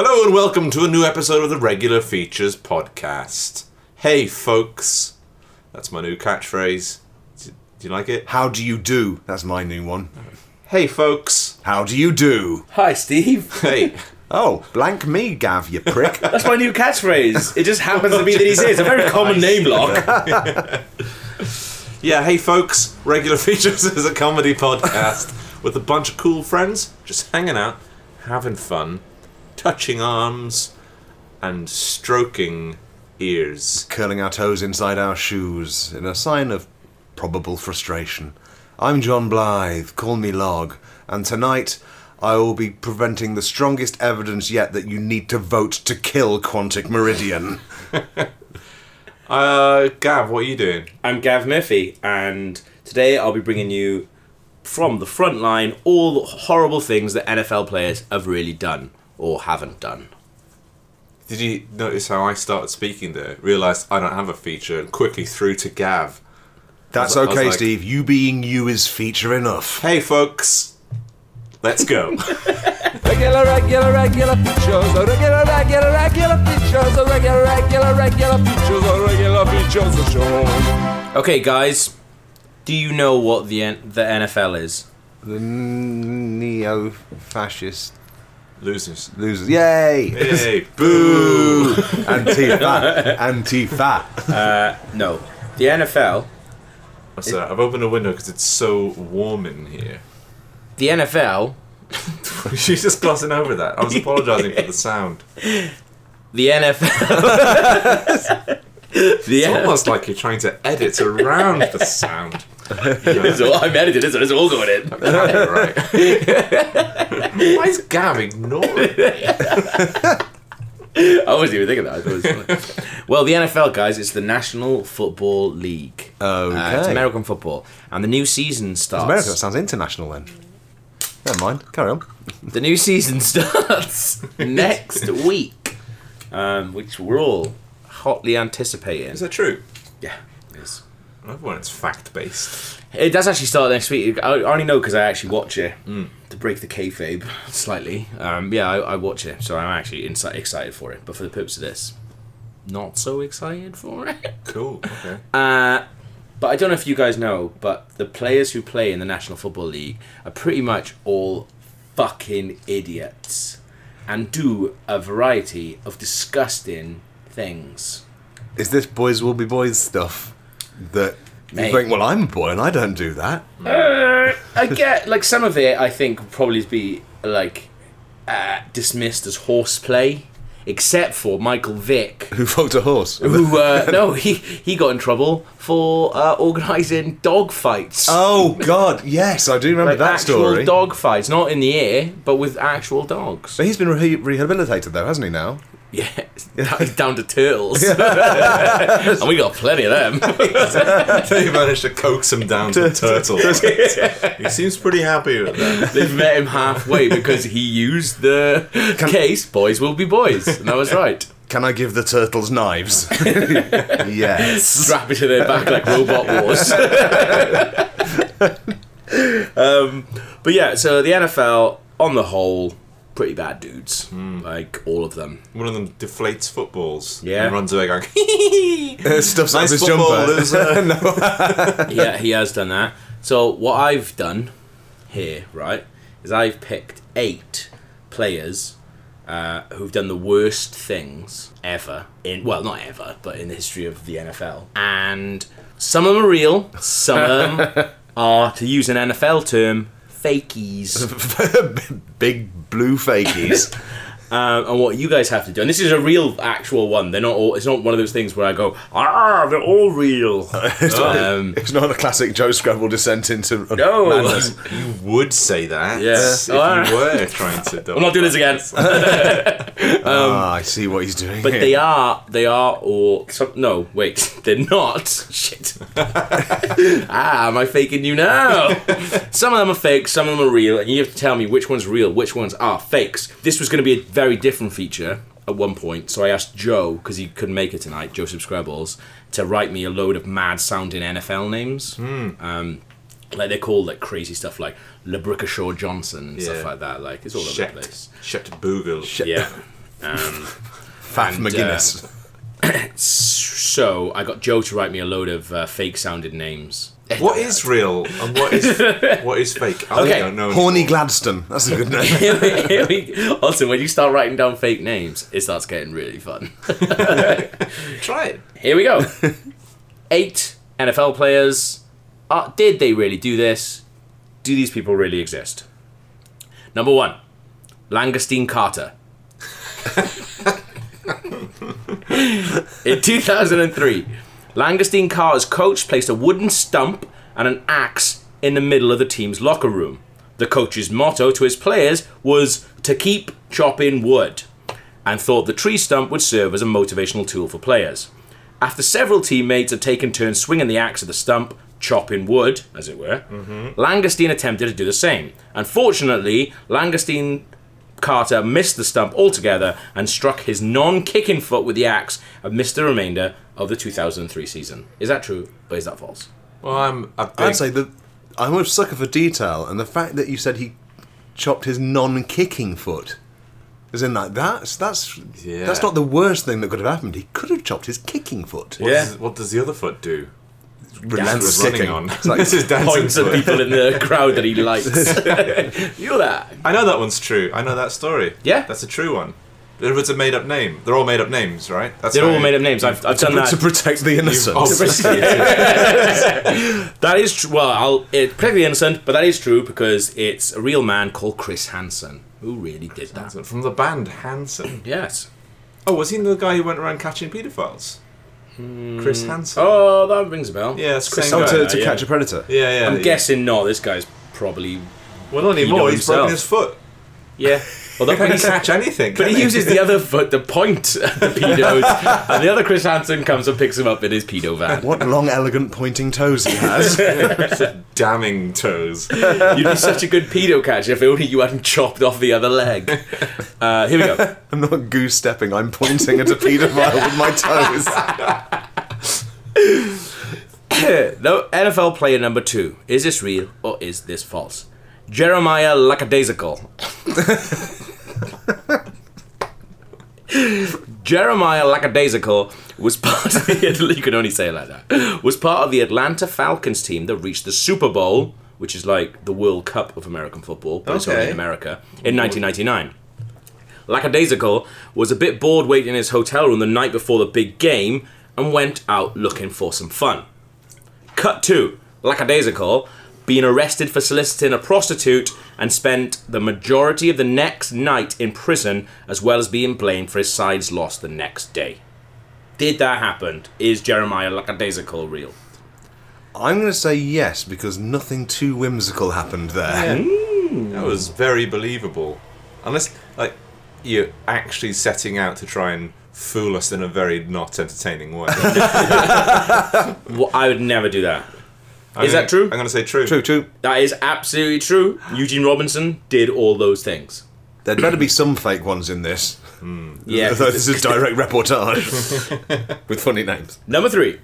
Hello and welcome to a new episode of the Regular Features podcast. Hey, folks. That's my new catchphrase. Do do you like it? How do you do? That's my new one. Hey, folks. How do you do? Hi, Steve. Hey. Oh, blank me, Gav, you prick. That's my new catchphrase. It just happens to be that he's here. It's a very common name block. yeah, hey, folks. Regular Features is a comedy podcast with a bunch of cool friends just hanging out, having fun, touching arms, and stroking ears. Curling our toes inside our shoes in a sign of probable frustration. I'm John Blythe, call me Log, and tonight I will be preventing the strongest evidence yet that you need to vote to kill Quantic Meridian. Uh, Gav, what are you doing? I'm Gav Murphy, and today I'll be bringing you from the front line all the horrible things that NFL players have really done or haven't done. Did you notice how I started speaking there? Realised I don't have a feature and quickly threw to Gav. That's was okay, like- Steve. You being you is feature enough. Hey, folks. Let's go. Regular, regular, regular features. Regular, regular, regular features. Regular, regular, regular features. Regular features. A show. Okay, guys, do you know what the N- the NFL is? The neo fascist Losers. losers. Yay! Hey, boo! Antifa. Antifa. Uh no, the NFL. What's that? I've opened a window because it's so warm in here. The NFL. She's just glossing over that. I was apologising for the sound. The NFL. the It's almost like you're trying to edit around the sound. It's all, I'm editing this, so it's all going in. right. Why is Gav ignoring me? I wasn't even thinking that. I thought it was funny. well, the NFL, guys, it's the National Football League. Uh, it's Okay. American football, and the new season starts. America, that sounds international then. Never mind. Carry on. The new season starts next week, um, which we're all hotly anticipating. Is that true? Yeah, it is. I love when it's fact based. It does actually start next week. I I only know because I actually watch it to break the kayfabe slightly. Um, yeah, I, I watch it, so I'm actually insi- excited for it. But for the purpose of this, not so excited for it. Cool. Okay. Uh, but I don't know if you guys know, but the players who play in the National Football League are pretty much all fucking idiots and do a variety of disgusting things. Is this boys will be boys stuff that you Mate. think, well, I'm a boy and I don't do that? I get like some of it. I think would probably be like uh, dismissed as horseplay, except for Michael Vick, Who fucked a horse? who uh, no he he got in trouble for uh, organising dog fights. Oh, God, yes, I do remember like that actual story. dog fights, not in the air, but with actual dogs. But he's been re- rehabilitated, though, hasn't he, now? Yeah, he's down to turtles, and we got plenty of them. they managed to coax him down to turtles. he seems pretty happy with that. They've met him halfway because he used the case "boys will be boys," and I was right. Can I give the turtles knives? yes. Strap it to their back like Robot Wars. um, but yeah, so the NFL, on the whole, pretty bad dudes. Like all of them. One of them deflates footballs. Yeah. And runs away going, Uh, Stuffs nice his jumper. loser. yeah, he has done that. So what I've done here, right, is I've picked eight players uh, who've done the worst things ever in well, not ever, but in the history of the NFL. And some of them are real, some of them are, to use an NFL term, fakies. Big blue fakies. Um, and what you guys have to do, and this is a real, actual one. They're not all. It's not one of those things where I go, ah, they're all real. um, it's not a classic Joe Scrabble descent into No. madness. you would say that Yeah. if you were trying to. I'm not doing this again. ah, I see what he's doing. Um, But here. they are, they are all. Some, no, wait, they're not. Shit. ah, am I faking you now? some of them are fake, some of them are real, and you have to tell me which one's are real, which ones are fakes. This was going to be a very different feature at one point, so I asked Joe because he couldn't make it tonight, Joseph Scrabbles, to write me a load of mad-sounding NFL names. Um, like they're called like crazy stuff like LeBrickashaw Johnson and stuff like that. Like it's all over Shet. the place. Shet Boogle. Yeah. Fat And, McGuinness. So I got Joe to write me a load of uh, fake-sounded names. What is real and what is what is fake? I Okay. don't know. Horny Gladstone. That's a good name. Here we- here we- also, when you start writing down fake names, it starts getting really fun. Try it. Here we go. Eight NFL players. Uh, did they really do this? Do these people really exist? Number one, Langostine Carter. In 2003, Langostine Carter's coach placed a wooden stump and an axe in the middle of the team's locker room. The coach's motto to his players was to keep chopping wood and thought the tree stump would serve as a motivational tool for players. After several teammates had taken turns swinging the axe at the stump, chopping wood, as it were, mm-hmm. Langostine attempted to do the same. Unfortunately, Langostine Carter missed the stump altogether and struck his non kicking foot with the axe and missed the remainder of the 2003 season. Is that true or is that false? Well, I'm a big. I'd say that I'm a sucker for detail, and the fact that you said he chopped his non-kicking foot, as in like that's that's Yeah. that's not the worst thing that could have happened. He could have chopped his kicking foot. what, Yeah. does, what does the other foot do? Relentless running kicking. on. It's like, this is dancing Points at people in the crowd that he likes. You're that. I know that one's true. I know that story. Yeah. that's a true one. If it's a made up name, they're all made up names, right? That's They're all you- made up names. I've, I've done to, that. to protect the innocent. That is true. Well, I'll it, protect the innocent, but that is true because it's a real man called Chris Hansen who really did that. from the band Hanson. Yes. Oh, was he the guy who went around catching paedophiles? Chris hmm. Hansen. Oh, that rings a bell. Yeah, it's Chris same Oh, guy. to, to yeah. catch a predator. Yeah, yeah. I'm yeah. guessing not. This guy's probably Well, not anymore. know He's broken his foot. yeah. Well, that, He but, can't he's, catch anything. but can he uses the other foot to point at the pedos, and the other Chris Hansen comes and picks him up in his pedo van. What long, elegant, pointing toes he has. damning toes. You'd be such a good pedo catcher if only you hadn't chopped off the other leg. Uh, here we go. I'm not goose stepping. I'm pointing at a paedophile with my toes. no, NFL player number two. Is this real or is this false? Jeremiah Lackadaisical. Jeremiah Lackadaisical was part of the you can only say it like that. Was part of the Atlanta Falcons team that reached the Super Bowl, which is like the World Cup of American football, but it's only Okay. in America, in 1999. Lackadaisical was a bit bored waiting in his hotel room the night before the big game and went out looking for some fun. Cut to Lackadaisical being arrested for soliciting a prostitute and spent the majority of the next night in prison as well as being blamed for his side's loss the next day. Did that happen? Is Jeremiah Lackadaisical real? I'm going to say yes because nothing too whimsical happened there. Hmm. Hmm. That was very believable. Unless, like, you're actually setting out to try and fool us in a very not entertaining way. Well, I would never do that. I'm Is gonna- that true? I'm going to say true. True, true. That is absolutely true. Eugene Robinson did all those things. There'd better be some fake ones in this. Hmm. Yeah. Although this is direct reportage with funny names. Number three,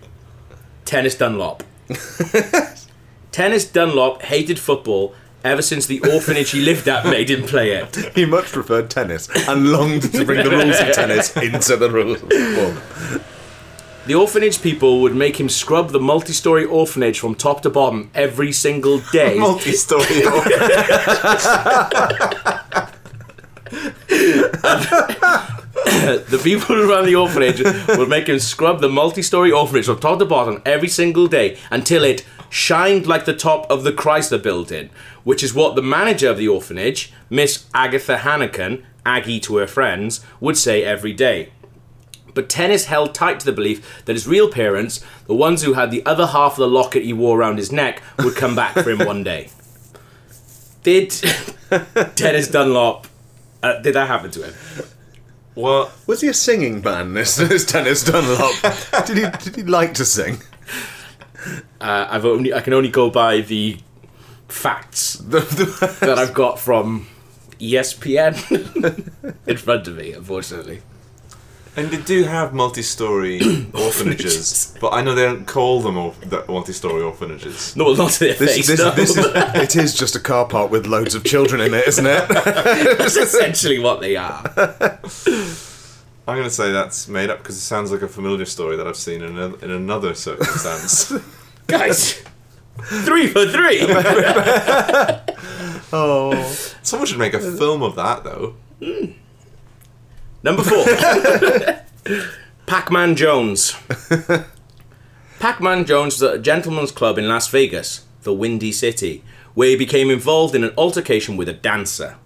Tennis Dunlop. Tennis Dunlop hated football ever since the orphanage he lived at made him play it. He much preferred tennis and longed to bring the rules of tennis into the rules of football. The orphanage people would make him scrub the multi story orphanage from top to bottom every single day. Multi-story. orphanage. the people who ran the orphanage would make him scrub the multi story orphanage from top to bottom every single day until it shined like the top of the Chrysler building, which is what the manager of the orphanage, Miss Agatha Hannigan, Aggie to her friends, would say every day. But Tennis held tight to the belief that his real parents, the ones who had the other half of the locket he wore around his neck, would come back for him one day. Did Tennis Dunlop, uh, did that happen to him? well, Was he a singing man, this, this Tennis Dunlop? did, he, did he like to sing? Uh, I've only I can only go by the facts The- the- that I've got from ESPN in front of me. Unfortunately, And they do have multi-story orphanages, but I know they don't call them or- the multi-story orphanages. No, well, not to their This, face. this, no. this is, it is just a car park with loads of children in it, isn't it? That's essentially what they are. I'm going to say that's made up because it sounds like a familiar story that I've seen in, a, in another circumstance. Guys, three for three. Oh, Someone should make a film of that, though. Hmm. Number four. Pac-Man Jones. Pac-Man Jones was at a gentleman's club in Las Vegas, the Windy City, where he became involved in an altercation with a dancer.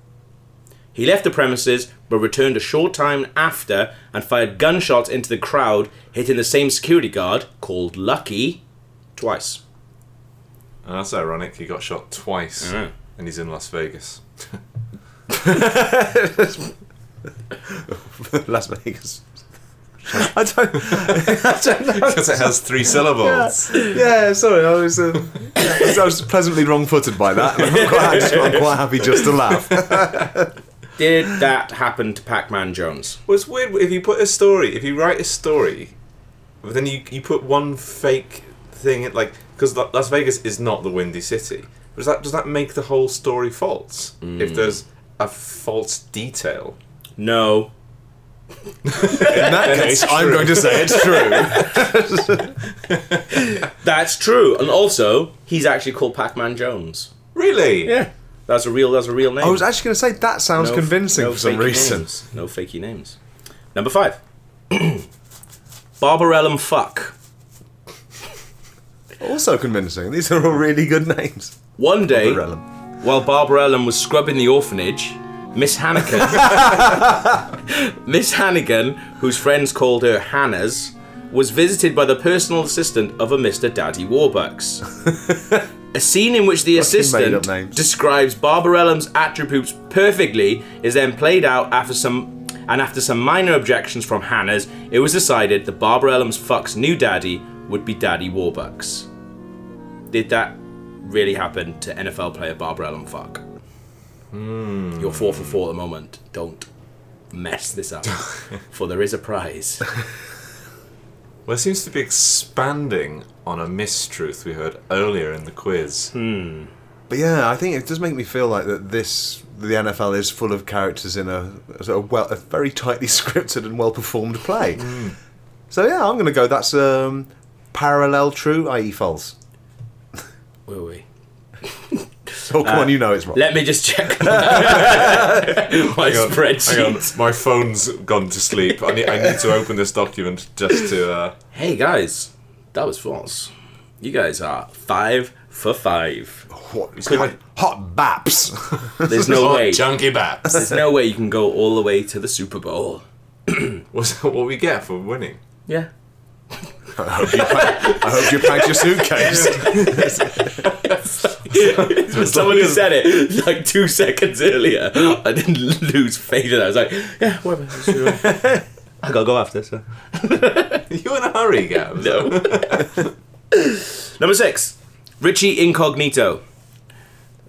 He left the premises but returned a short time after and fired gunshots into the crowd, hitting the same security guard, called Lucky, twice. That's ironic. He got shot twice, and he's in Las Vegas. Las Vegas. I don't. I don't know. Because it has three syllables. Yeah, sorry, I was, uh, I was, pleasantly wrong-footed by that. I'm quite, I'm quite happy just to laugh. Did that happen to Pac-Man Jones? Well, it's weird if you put a story, if you write a story, but then you, you put one fake thing, in, like, because Las Vegas is not the Windy City. Does that, does that make the whole story false? If there's a false detail? No. In that case, I'm going to say it's true. That's true. And also, he's actually called Pac-Man Jones. Really? Yeah. That's a real that's a real name. I was actually going to say that sounds No- convincing no for some reason. Names. No fakey names. Number five. Barbarellum fuck. Also convincing. These are all really good names. One day, Barbarellum. while Barbarellum was scrubbing the orphanage, Miss Hannigan, Miss Hannigan, whose friends called her Hannah's, was visited by the personal assistant of a Mr. Daddy Warbucks. a scene in which the assistant describes Barbarellum's attributes perfectly is then played out after some and after some minor objections from Hannah's, it was decided that Barbarellum's fuck's new daddy would be Daddy Warbucks. Did that really happen to NFL player Barbarellum fuck? Hmm. You're four for four at the moment. Don't mess this up, for there is a prize. Well, it seems to be expanding on a mistruth we heard earlier in the quiz. Hmm. But yeah, I think it does make me feel like that this the NFL is full of characters in a, a well a very tightly scripted and well performed play. Hmm. So yeah, I'm going to go. That's um, parallel true, i.e. false. Will we? Oh come on, you know it's wrong. Let me just check my spreadsheet. hang on, my phone's gone to sleep. I need, I need to open this document just to. Uh, Hey guys, that was false. You guys are five for five. What? It's Could- hot, hot baps. There's no way. Chunky Baps. There's no way you can go all the way to the Super Bowl. What's what we get for winning? Yeah. I hope you pack, I hope you packed your suitcase. Someone who said it like two seconds earlier. I didn't lose faith in that. I was like, yeah, whatever. Sure. I gotta go after, so. you in a hurry, Gabs? No. Number six, Richie Incognito.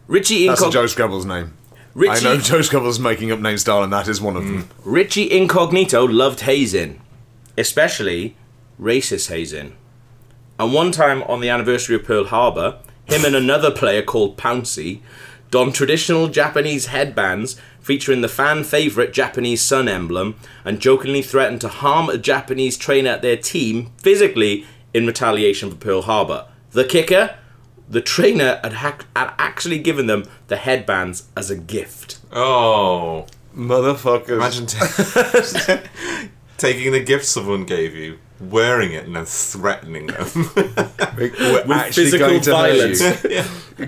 Richie That's Incognito. Joe Scrabble's name. Richie, I know Joe Scrabble's making up names, style, and that is one of them. Richie Incognito loved hazing, especially racist hazing. And one time on the anniversary of Pearl Harbor, him and another player called Pouncey donned traditional Japanese headbands featuring the fan favorite Japanese sun emblem and jokingly threatened to harm a Japanese trainer at their team physically in retaliation for Pearl Harbor. The kicker? The trainer had, hac- had actually given them the headbands as a gift. Oh, Motherfuckers. imagine ta- taking the gift someone gave you, wearing it, and then threatening them. We're we're actually physical going to hurt violence. you.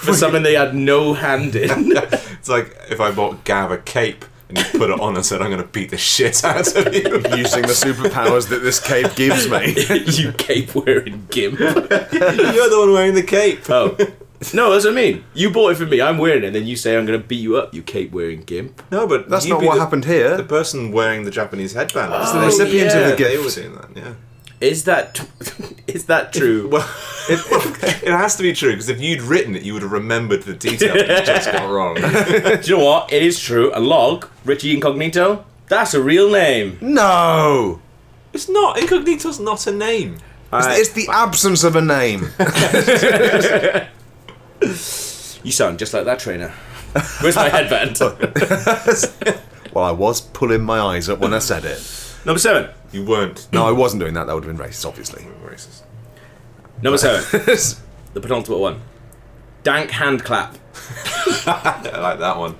For something they had no hand in. it's like if I bought Gav a cape and you put it on and said, "I'm going to beat the shit out of you." using the superpowers that this cape gives me. you cape wearing gimp. You're the one wearing the cape. Oh. No, that's what I mean. You bought it for me, I'm wearing it, and then you say I'm going to beat you up, you cape wearing gimp. No, but That's you'd not be what the- happened here. The person wearing the Japanese headband. It's the Oh, recipient yeah, of the They were gift. doing that. Yeah. Is that is that true? Well, it, it has to be true because if you'd written it, you would have remembered the details you just got wrong. Do you know what? It is true. A log, Richie Incognito, That's a real name. No! It's not. Incognito's not a name. It's, it's the absence of a name. You sound just like that trainer. Where's my headband? well, I was pulling my eyes up when I said it. Number seven. You weren't. No, I wasn't doing that. That would have been racist, obviously. Racist. Number seven. the penultimate one. Dank hand clap. I like that one.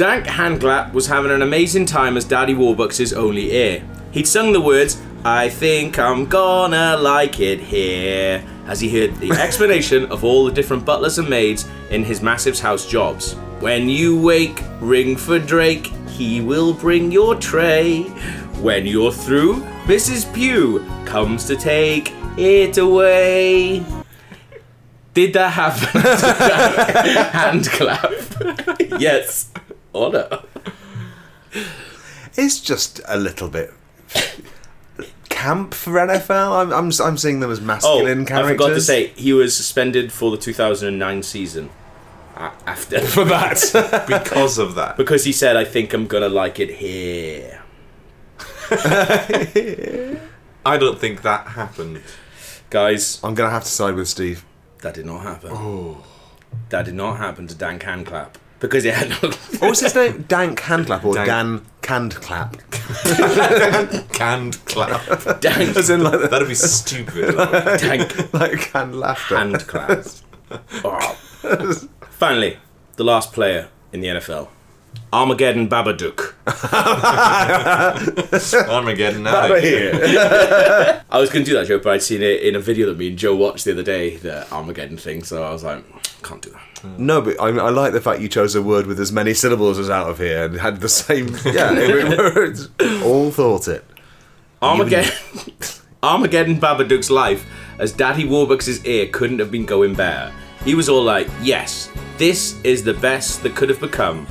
Dank Handclap was having an amazing time as Daddy Warbucks' only ear. He'd sung the words, I think I'm gonna like it here, as he heard the explanation of all the different butlers and maids in his massive's house jobs. When you wake, ring for Drake, he will bring your tray. When you're through, Mrs. Pugh comes to take it away. Did that happen? Hand clap. yes or no? It's just a little bit camp for NFL. I'm, I'm, I'm seeing them as masculine Oh, masculine I characters. forgot to say he was suspended for the 2009 season. Uh, after for that. Because of that. because he said, "I think I'm gonna like it here." I don't think that happened. Guys, I'm gonna have to side with Steve. that did not happen. Oh. That did not happen to Dan Canclap because it had no. What was his name? Dank Handclap or Dank. Dan Candclap? Canned clap. Dan As in like, That'd be stupid. Like, Dank like canned laughter. hand clap. Oh. Finally, the last player in the NFL, Armageddon Babadook. Armageddon out of here. I was going to do that joke, but I'd seen it in a video that me and Joe watched the other day, the Armageddon thing. So I was like, can't do that. No, but I, I like the fact you chose a word with as many syllables as out of here and had the same. Yeah, it, it- all thought it. Armageddon, Armageddon Babadook's life as Daddy Warbucks' ear couldn't have been going better. He was all like, yes, this is the best that could have become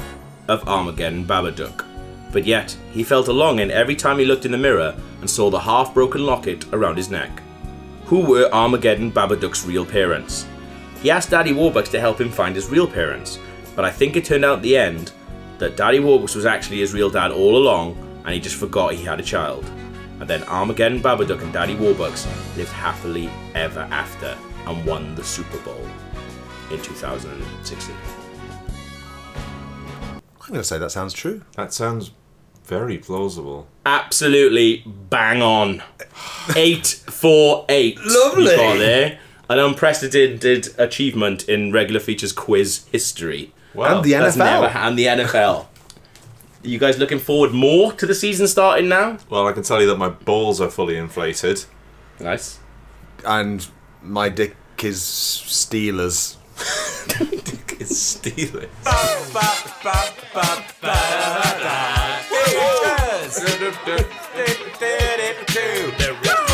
of Armageddon Babadook. But yet, he felt a longing every time he looked in the mirror and saw the half broken locket around his neck. Who were Armageddon Babadook's real parents? He asked Daddy Warbucks to help him find his real parents, but I think it turned out at the end that Daddy Warbucks was actually his real dad all along and he just forgot he had a child. And then Armageddon Babadook and Daddy Warbucks lived happily ever after and won the Super Bowl in 2016. I'm going to say that sounds true. That sounds very plausible. Absolutely bang on. 848. Lovely. You got there. An unprecedented achievement in regular features quiz history. Wow. and the That's NFL. never and the NFL. you guys looking forward more to the season starting now? Well, I can tell you that my balls are fully inflated. Nice. and my dick is Steelers. It's stealing. Regular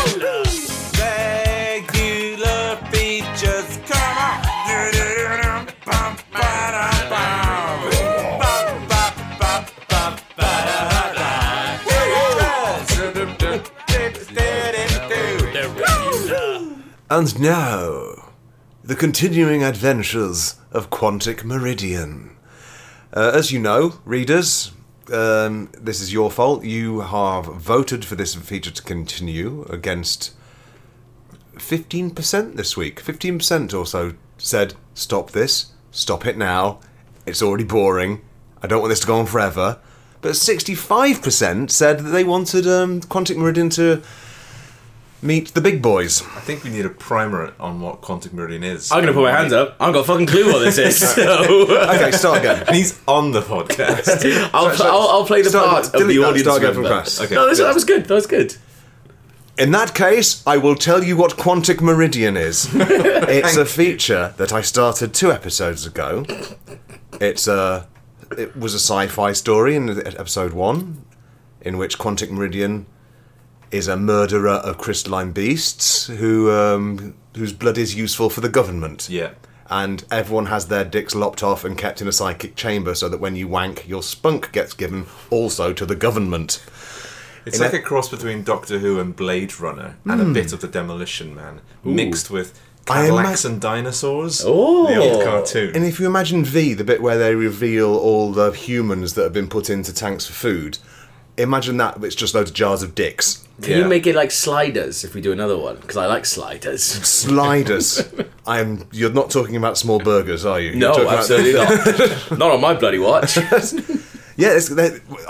And now, the continuing adventures of Quantic Meridian. Uh, as you know, readers, um, this is your fault. You have voted for this feature to continue against 15% this week. 15% or so said, stop this, stop it now, it's already boring, I don't want this to go on forever. But 65% said that they wanted um, Quantic Meridian to meet the big boys. I think we need a primer on what Quantic Meridian is. I'm gonna put my hands up. I haven't got a fucking clue what this is. So Okay, start again. He's on the podcast. I'll, Sorry, I'll, I'll play the start- part of delete the that, audience start again from member. class. Okay. No, this, that was good. That was good. In that case, I will tell you what Quantic Meridian is. it's a feature that I started two episodes ago. It's a it was a sci-fi story in episode one, in which Quantic Meridian is a murderer of crystalline beasts who um, whose blood is useful for the government. yeah. And everyone has their dicks lopped off and kept in a psychic chamber so that when you wank, your spunk gets given also to the government. It's In like a- cross between Doctor Who and Blade Runner and a bit of the Demolition Man mixed with I Cadillacs and dinosaurs. Oh. the old cartoon. And if you imagine V, the bit where they reveal all the humans that have been put into tanks for food, imagine that but it's just loads of jars of dicks. Can Yeah. you make it like sliders if we do another one? Because I like sliders. Sliders. I'm. You're not talking about small burgers, are you? You're No, talking about- absolutely not. not on my bloody watch. Yeah, it's,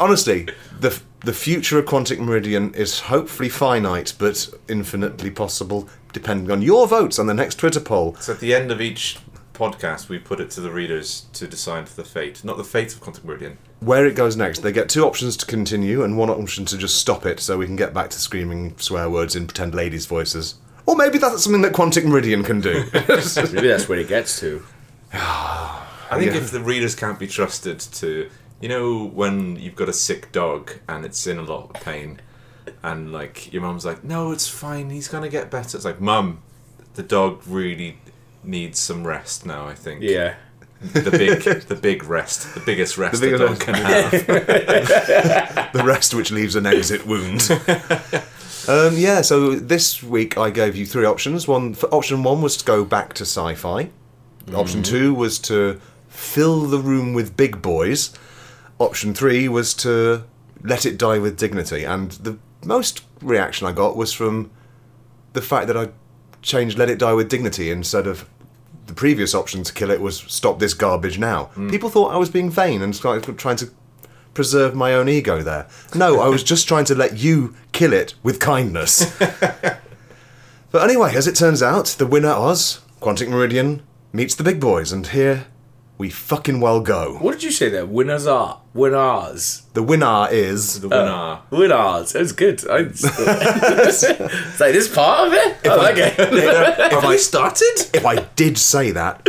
honestly, the the future of Quantic Meridian is hopefully finite, but infinitely possible, depending on your votes on the next Twitter poll. So at the end of each podcast, we put it to the readers to decide the fate, not the fate of Quantum Meridian. Where it goes next, they get two options to continue and one option to just stop it, so we can get back to screaming swear words in pretend ladies' voices. Or maybe that's something that Quantic Meridian can do. Maybe that's where it gets to. I think Yeah. if the readers can't be trusted to, you know, when you've got a sick dog and it's in a lot of pain, and like your mum's like, "No, it's fine. He's gonna get better." It's like, "Mum, the dog really needs some rest now. I think." Yeah. The big, the big rest, the biggest rest The the, big dog rest. can have. the rest which leaves an exit wound. um, yeah, so this week I gave you three options. One for option one was to go back to sci-fi. Option two was to fill the room with big boys. Option three was to let it die with dignity. And the most reaction I got was from the fact that I changed "Let It Die with Dignity" instead of the previous option to kill it was "Stop this garbage now." Hmm. People thought I was being vain and started trying to preserve my own ego there. No, I was just trying to let you kill it with kindness. but anyway, as it turns out, the winner Oz, Quantic Meridian, meets the big boys, and here we fucking well go. What did you say there? Winners are. Winners. The winner is. The winner. Uh, winners. That was good. I, it's like this part of it? Oh, I like it. Have I started? If I did say that,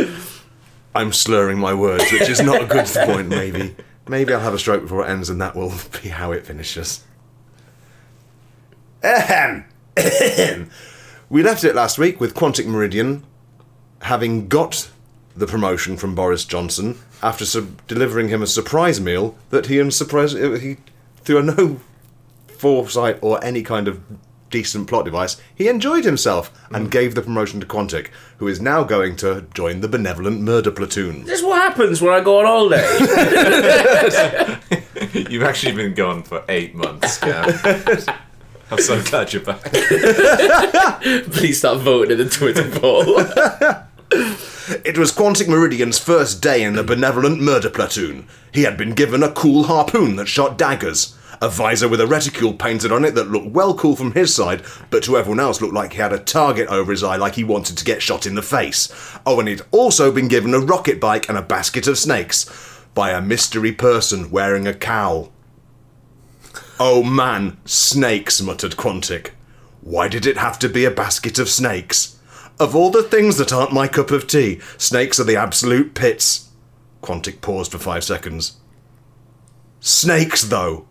I'm slurring my words, which is not a good point, maybe. Maybe I'll have a stroke before it ends, and that will be how it finishes. Ahem. Ahem. we left it last week with Quantic Meridian having got the promotion from Boris Johnson after sub- delivering him a surprise meal that he and surprise uh, he through no foresight or any kind of decent plot device, he enjoyed himself and gave the promotion to Quantic, who is now going to join the benevolent murder platoon. This is what happens when I go on holiday. You've actually been gone for eight months. Yeah. I'm so glad you're back. Please start voting in the Twitter poll. It was Quantic Meridian's first day in the benevolent murder platoon. He had been given a cool harpoon that shot daggers, a visor with a reticule painted on it that looked well cool from his side, but to everyone else looked like he had a target over his eye like he wanted to get shot in the face. Oh, and he'd also been given a rocket bike and a basket of snakes by a mystery person wearing a cowl. Oh man, snakes, muttered Quantic. Why did it have to be a basket of snakes? Of all the things that aren't my cup of tea, snakes are the absolute pits. Quantic paused for five seconds. Snakes, though.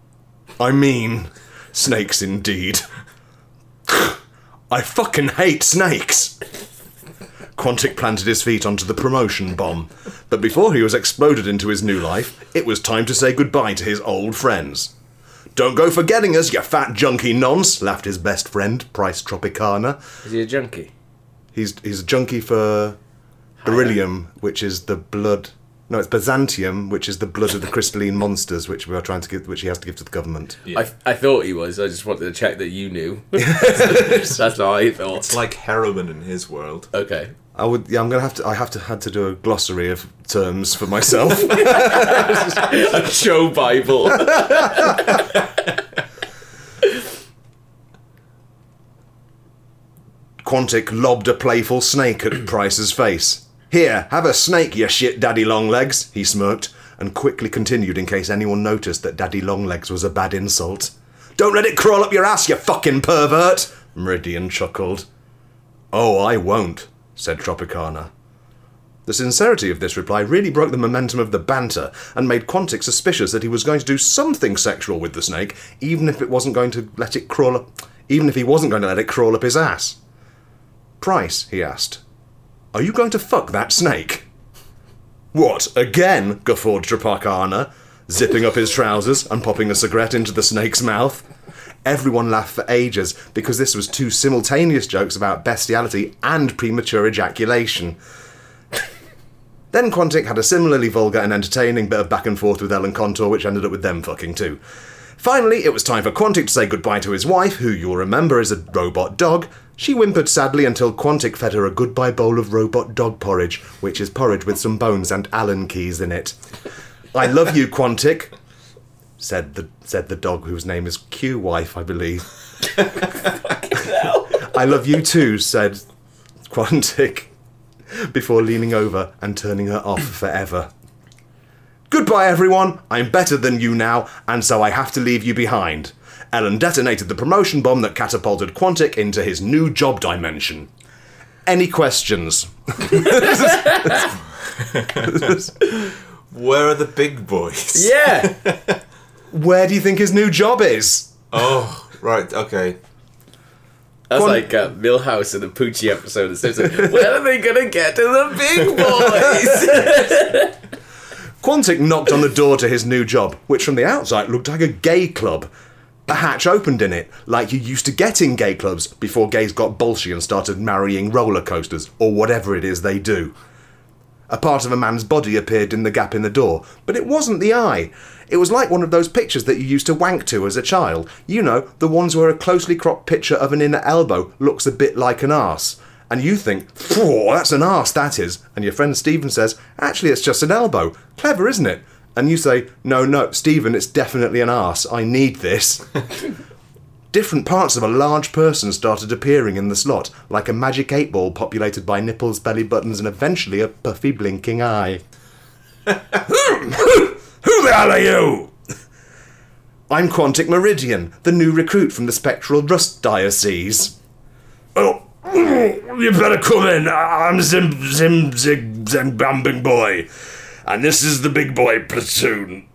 I mean, snakes indeed. I fucking hate snakes. Quantic planted his feet onto the promotion bomb, but before he was exploded into his new life, it was time to say goodbye to his old friends. Don't go forgetting us, you fat junkie nonce, laughed his best friend, Price Tropicana. Is he a junkie? He's he's a junkie for beryllium, which is the blood. No, it's Byzantium, which is the blood of the crystalline monsters, which we are trying to give, which he has to give to the government. Yeah. I, I thought he was. I just wanted to check that you knew. That's what I thought. It's like heroin in his world. Okay. I would, yeah, I'm gonna have to. I have to had to do a glossary of terms for myself. A show Bible. Quantic lobbed a playful snake at Price's face. Here, have a snake, you shit daddy longlegs, he smirked, and quickly continued in case anyone noticed that daddy longlegs was a bad insult. Don't let it crawl up your ass, you fucking pervert! Meridian chuckled. Oh, I won't, said Tropicana. The sincerity of this reply really broke the momentum of the banter and made Quantic suspicious that he was going to do something sexual with the snake, even if it wasn't going to let it crawl up even if he wasn't going to let it crawl up his ass. Price, he asked. Are you going to fuck that snake? What, again? guffawed Tropicana, zipping up his trousers and popping a cigarette into the snake's mouth. Everyone laughed for ages because this was two simultaneous jokes about bestiality and premature ejaculation. Then Quantic had a similarly vulgar and entertaining bit of back and forth with Ellen Contour, which ended up with them fucking too. Finally, it was time for Quantic to say goodbye to his wife, who you'll remember is a robot dog. She whimpered sadly until Quantic fed her a goodbye bowl of robot dog porridge, which is porridge with some bones and Allen keys in it. I love you, Quantic, said the said the dog whose name is Q Wife, I believe. I love you too, said Quantic, before leaning over and turning her off forever. Goodbye, everyone. I'm better than you now, and so I have to leave you behind. Ellen detonated the promotion bomb that catapulted Quantic into his new job dimension. Any questions? Where are the big boys? Yeah. Where do you think his new job is? Oh, right, okay. That's Quan- like uh, Milhouse in the Poochie episode. It says, when are they gonna get to the big boys? Quantic knocked on the door to his new job, which from the outside looked like a gay club. A hatch opened in it, like you used to get in gay clubs before gays got bolshy and started marrying roller coasters, or whatever it is they do. A part of a man's body appeared in the gap in the door, but it wasn't the eye. It was like one of those pictures that you used to wank to as a child. You know, the ones where a closely cropped picture of an inner elbow looks a bit like an arse. And you think, Phew, that's an arse, that is. And your friend Stephen says, actually, it's just an elbow. Clever, isn't it? And you say, no, no, Stephen, it's definitely an ass. I need this. Different parts of a large person started appearing in the slot, like a magic eight ball populated by nipples, belly buttons, and eventually a puffy blinking eye. Who the hell are you? I'm Quantic Meridian, the new recruit from the Spectral Rust Diocese. Oh, you better come in. I'm Zim Zim Zig Zim Bambing Boy, and this is the Big Boy platoon.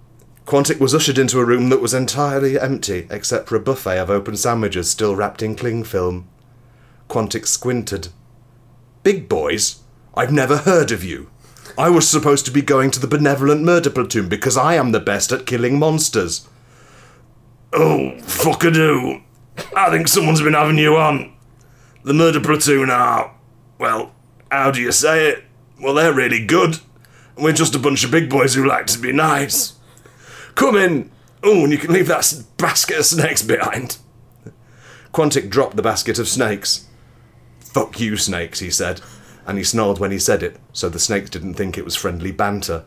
Quantic was ushered into a room that was entirely empty, except for a buffet of open sandwiches still wrapped in cling film. Quantic squinted. Big boys? I've never heard of you. I was supposed to be going to the Benevolent Murder Platoon because I am the best at killing monsters. Oh, fuckadoo. I think someone's been having you on. The Murder Platoon are, well, how do you say it? Well, they're really good. We're just a bunch of big boys who like to be nice. Come in. Oh, and you can leave that basket of snakes behind. Quantic dropped the basket of snakes. Fuck you, snakes, he said, and he snarled when he said it, so the snakes didn't think it was friendly banter.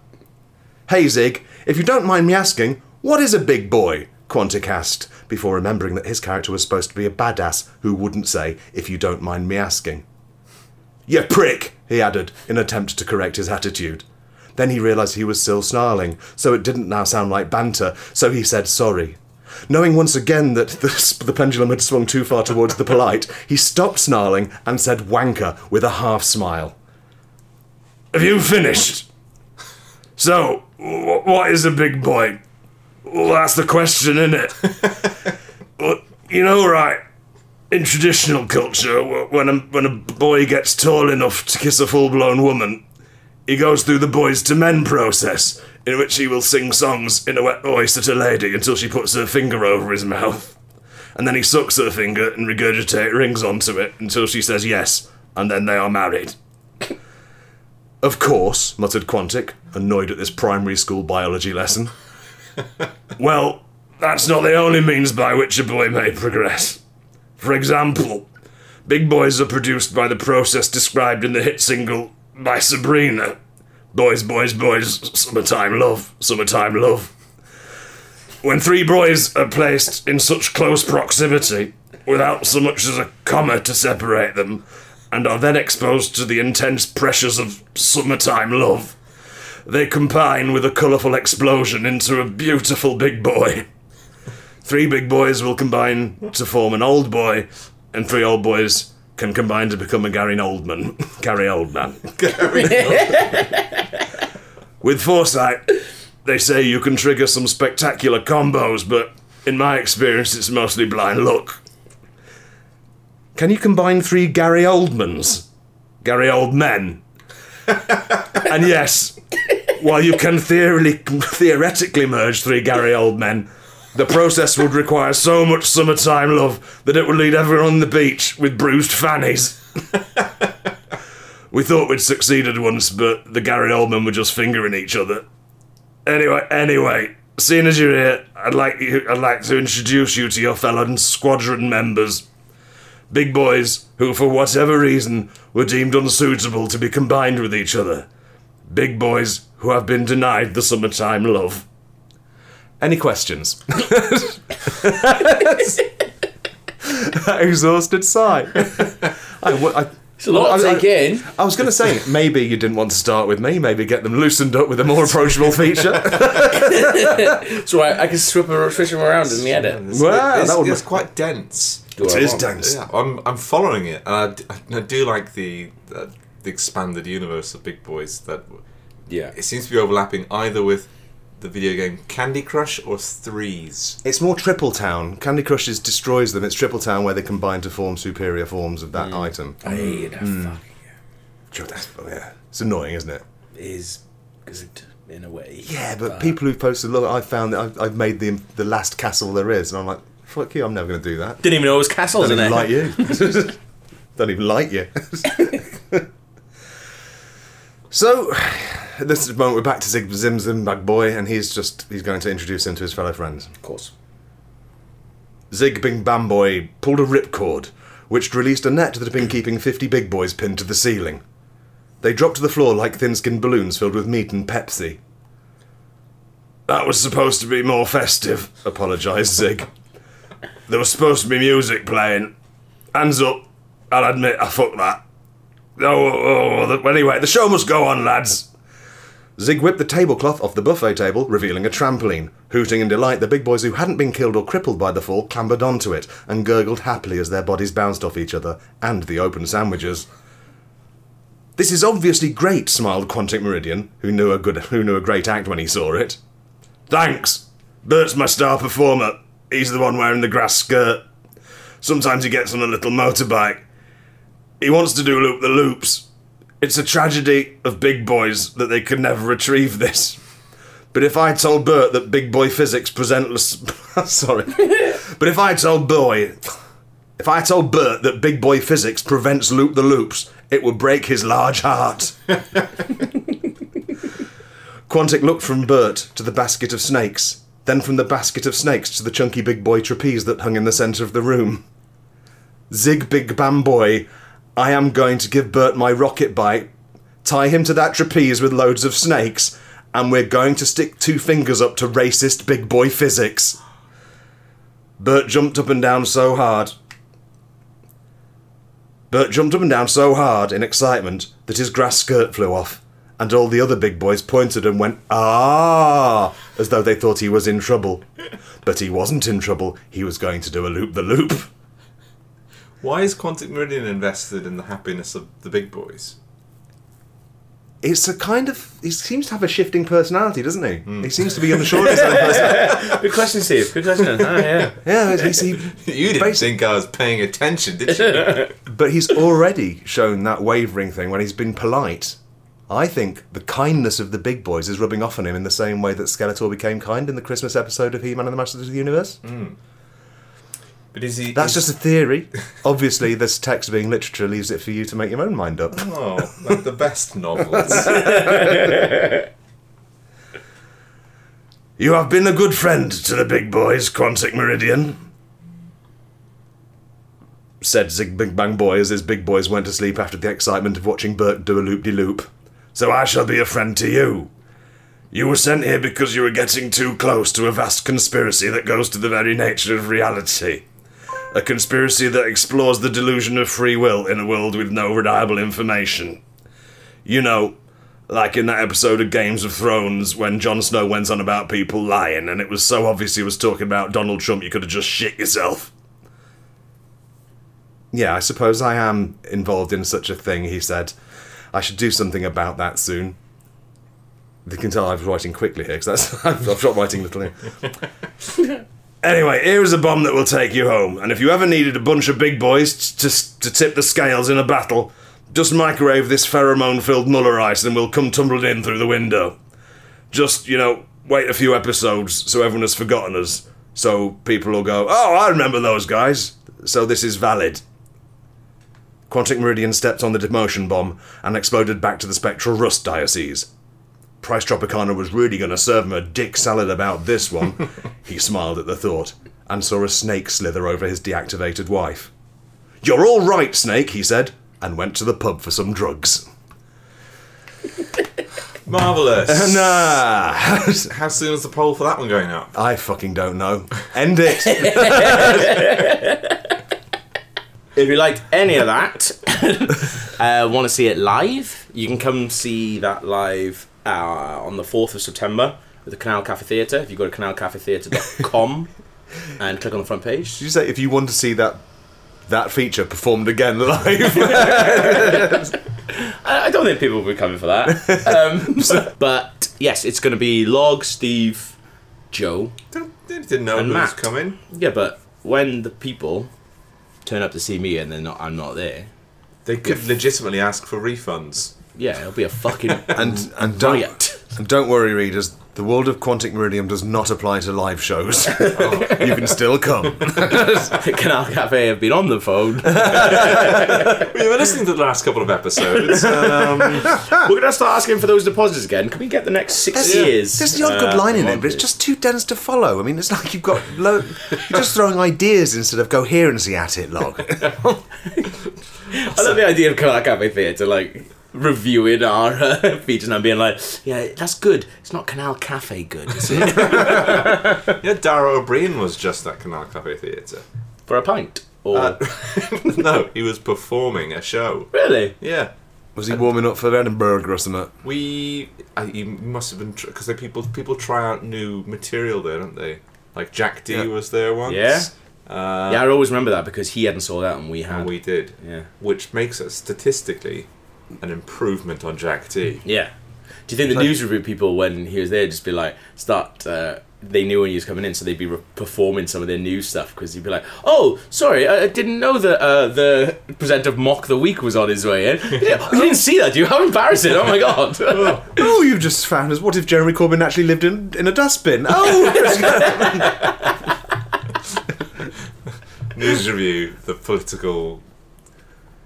Hey, Zig, if you don't mind me asking, what is a big boy? Quantic asked, before remembering that his character was supposed to be a badass who wouldn't say, if you don't mind me asking. You prick, he added, in an attempt to correct his attitude. Then he realised he was still snarling, so it didn't now sound like banter, so he said sorry. Knowing once again that the, the pendulum had swung too far towards the polite, he stopped snarling and said wanker with a half smile. Have you finished? So, wh- what is a big boy? Well, that's the question, isn't it? well, you know, right? In traditional culture, when a, when a boy gets tall enough to kiss a full blown woman, he goes through the boys to men process, in which he will sing songs in a wet voice at a lady until she puts her finger over his mouth. And then he sucks her finger and regurgitate rings onto it until she says yes, and then they are married. Of course, muttered Quantic, annoyed at this primary school biology lesson. well, that's not the only means by which a boy may progress. For example, big boys are produced by the process described in the hit single by Sabrina Boys, Boys, Boys, Summertime Love, Summertime Love. When three boys are placed in such close proximity, without so much as a comma to separate them, and are then exposed to the intense pressures of summertime love, they combine with a colourful explosion into a beautiful big boy. Three big boys will combine to form an old boy, and three old boys can combine to become a Gary Oldman. Gary Oldman. With foresight, they say you can trigger some spectacular combos, but in my experience, it's mostly blind luck. Can you combine three Gary Oldmans? Gary Oldmen? and yes, while you can theoretically, theoretically merge three Gary Oldmen, The process would require so much summertime love that it would leave everyone on the beach with bruised fannies. we thought we'd succeeded once, but the Gary Oldman were just fingering each other. Anyway, anyway, seeing as you're here, I'd like you, I'd like to introduce you to your fellow squadron members. Big boys who, for whatever reason, were deemed unsuitable to be combined with each other. Big boys who have been denied the summertime love. Any questions? Exhausted sigh. I, I, It's a lot I- to I- take in. I was going to say, maybe you didn't want to start with me, maybe get them loosened up with a more approachable feature. So I, I can swip them, switch them around in the edit. Wow, it's, that would it's quite dense. Do what It I is want. dense. Yeah, I'm I'm following it, and I d- I, do like the, the the expanded universe of Big Boys. That Yeah. it seems to be overlapping either with the video game Candy Crush or Threes. It's more Triple Town. Candy Crush is destroys them. It's Triple Town where they combine to form superior forms of that mm. item. I hate that fucking Sure, that's- oh, yeah. It's annoying, isn't it? is good in a way. Yeah, but people who've posted, look, I found that I've, I've made the the last castle there is, and I'm like, fuck you, I'm never going to do that. Didn't even know it was castles Don't in even there. like you. Don't even like you. so, at this moment, we're back to Zig Zim Zimbag Boy, and he's just he's going to introduce him to his fellow friends. Of course. Zig Bing Bam Boy pulled a ripcord, which released a net that had been keeping 50 big boys pinned to the ceiling. They dropped to the floor like thin skinned balloons filled with meat and Pepsi. That was supposed to be more festive, apologised Zig. There was supposed to be music playing. Hands up. I'll admit I fucked that. Oh, oh, oh, anyway, the show must go on, lads. Zig whipped the tablecloth off the buffet table, revealing a trampoline. Hooting in delight, the big boys who hadn't been killed or crippled by the fall clambered onto it and gurgled happily as their bodies bounced off each other and the open sandwiches. This is obviously great, smiled Quantic Meridian, who knew a good, who knew a great act when he saw it. Thanks. Bert's my star performer. He's the one wearing the grass skirt. Sometimes he gets on a little motorbike. He wants to do loop the loops. It's a tragedy of big boys that they could never retrieve this. But if I told Bert that big boy physics presentless, sorry, but if I told boy, if I told Bert that big boy physics prevents loop the loops, it would break his large heart. Quantic looked from Bert to the basket of snakes, then from the basket of snakes to the chunky big boy trapeze that hung in the centre of the room. Zig Big Bam Boy, I am going to give Bert my rocket bite, tie him to that trapeze with loads of snakes, and we're going to stick two fingers up to racist big boy physics. Bert jumped up and down so hard. Bert jumped up and down so hard in excitement that his grass skirt flew off, and all the other big boys pointed and went, Ah! as though they thought he was in trouble. But he wasn't in trouble, he was going to do a loop the loop. Why is Quantic Meridian invested in the happiness of the big boys? It's a kind of. He seems to have a shifting personality, doesn't he? He seems to be unsure of his own personality. Good question, Steve. Good question. Ah, yeah. Yeah, he's, he, You didn't Basi- think I was paying attention, did you? but he's already shown that wavering thing when he's been polite. I think the kindness of the big boys is rubbing off on him in the same way that Skeletor became kind in the Christmas episode of He-Man and the Masters of the Universe. But is he? That's is- just a theory. Obviously, this text being literature leaves it for you to make your own mind up. Oh, like the best novels. You have been a good friend to the big boys, Quantic Meridian. Said Zig Big Bang Boy as his big boys went to sleep after the excitement of watching Bert do a loop de loop. So I shall be a friend to you. You were sent here because you were getting too close to a vast conspiracy that goes to the very nature of reality. A conspiracy that explores the delusion of free will in a world with no reliable information. You know, like in that episode of Games of Thrones when Jon Snow went on about people lying and it was so obvious he was talking about Donald Trump you could have just shit yourself. Yeah, I suppose I am involved in such a thing, he said. I should do something about that soon. You can tell I was writing quickly here because I've stopped writing little. anyway, here is a bomb that will take you home, and if you ever needed a bunch of big boys t- to to tip the scales in a battle, just microwave this pheromone-filled Muller Rice, and we'll come tumbling in through the window. Just you know, wait a few episodes so everyone has forgotten us, So people will go, oh, I remember those guys. So this is valid. Quantic Meridian stepped on the demotion bomb and exploded back to the spectral rust diocese. Price Tropicana was really going to serve him a dick salad about this one. he smiled at the thought and saw a snake slither over his deactivated wife. You're all right, Snake, he said, and went to the pub for some drugs. Marvelous. Nah, How soon is the poll for that one going up? I fucking don't know. End it. If you liked any of that, uh, want to see it live, you can come see that live uh, on the 4th of September at the Canal Cafe Theatre. If you go to canalcafetheatre.com and click on the front page. Did you say if you want to see that that feature performed again live? I, I don't think people will be coming for that. Um, but yes, it's going to be Log, Steve, Joe. Didn't, didn't know And who was Matt. coming. Yeah, but when the people turn up to see me and they're not, I'm not there, They could legitimately ask for refunds. Yeah, it'll be a fucking and and don't riot. and don't worry, readers. The world of Quantic Meridian does not apply to live shows. you can still come. Canal Cafe have been on the phone. We were listening to the last couple of episodes. Um, We're gonna start asking for those deposits again. Can we get the next six years? There's the odd good uh, line in it, but it's just too dense to follow. I mean, it's like you've got lo- you're just throwing ideas instead of coherency at it, log. I love the idea of Canal Cafe Theatre like reviewing our uh, features and I'm being like, yeah, that's good. It's not Canal Cafe good, is it? yeah, Dara Ó Briain was just at Canal Cafe Theatre. For a pint. Or Uh, no, he was performing a show. really? Yeah. Was he warming up for Edinburgh or something? We, I, he must have been because people people try out new material there, don't they? Like Jack Dee Yeah. was there once. Yeah. Uh, yeah, I always remember that because he hadn't sold out and we had. and we did, yeah. which makes us statistically an improvement on Jack Dee. Yeah. Do you think the news review people, when he was there, just be like, start, uh, they knew when he was coming in, so they'd be re- performing some of their news stuff because he'd be like, oh, sorry, I, I didn't know that uh, the presenter of Mock the Week was on his way in. You didn't, you didn't see that, do you? How embarrassing. Oh my god. Oh, you've just found us. What if Jeremy Corbyn actually lived in, in a dustbin? Oh, News review, the political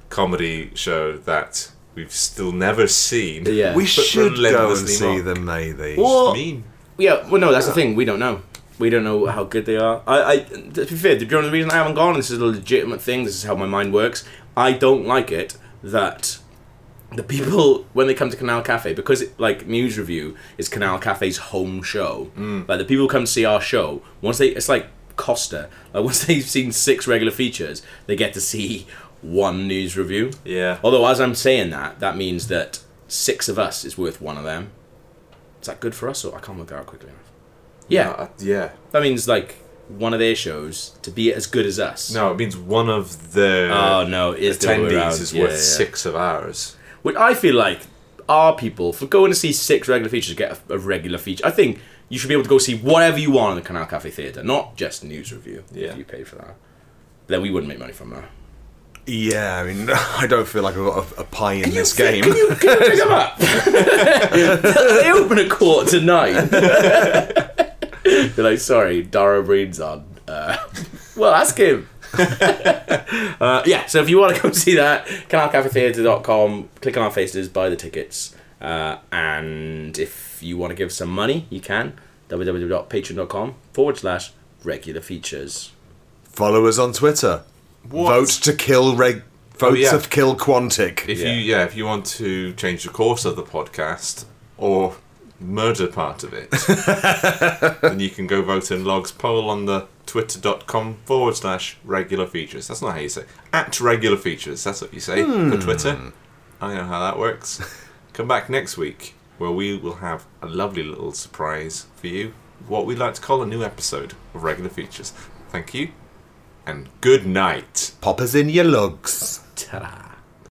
comedy show that we've still never seen. yeah. we But should go and relentlessly see mock. them, maybe. Well, mean. Yeah, well, no, that's the thing. We don't know. We don't know how good they are. I, I to be fair, the only reason I haven't gone, this is a legitimate thing. This is how my mind works. I don't like it that the people when they come to Canal Cafe because it, like news review is Canal Cafe's home show. Mm. Like the people who come to see our show once they it's like Costa. Like once they've seen six regular features, they get to see one news review. Yeah. Although as I'm saying that, that means that six of us is worth one of them. Is that good for us or I can't work that out quickly enough? Yeah, Uh, yeah. that means like one of their shows to be as good as us. No, it means one of the Oh no, is attendees is Yeah, worth yeah. six of ours. Which I feel like our people for going to see six regular features get a, a regular feature. I think you should be able to go see whatever you want in the Canal Cafe Theatre, not just news review. Yeah. If you pay for that, then we wouldn't make money from that. Yeah, I mean, I don't feel like I've got a, a pie in this game. Can you, can you pick them up? they open at quarter tonight. They're like, sorry, Dara Breen's on. Uh, well, ask him. uh, yeah, so if you want to come see that, canalcafetheatre.com, click on our faces, buy the tickets. Uh, and if you want to give some money, you can. www.patreon.com forward slash regular features. Follow us on Twitter. What? Vote to kill reg. Oh, vote yeah. to kill Quantic. If Yeah. you yeah, if you want to change the course of the podcast or murder part of it, then you can go vote in Log's poll on the twitter.com forward slash regular features. That's not how you say at regular features. That's what you say for hmm. Twitter. I know how that works. Come back next week where we will have a lovely little surprise for you. What we'd like to call a new episode of regular features. Thank you and good night. Poppers in your lugs. Ta-da.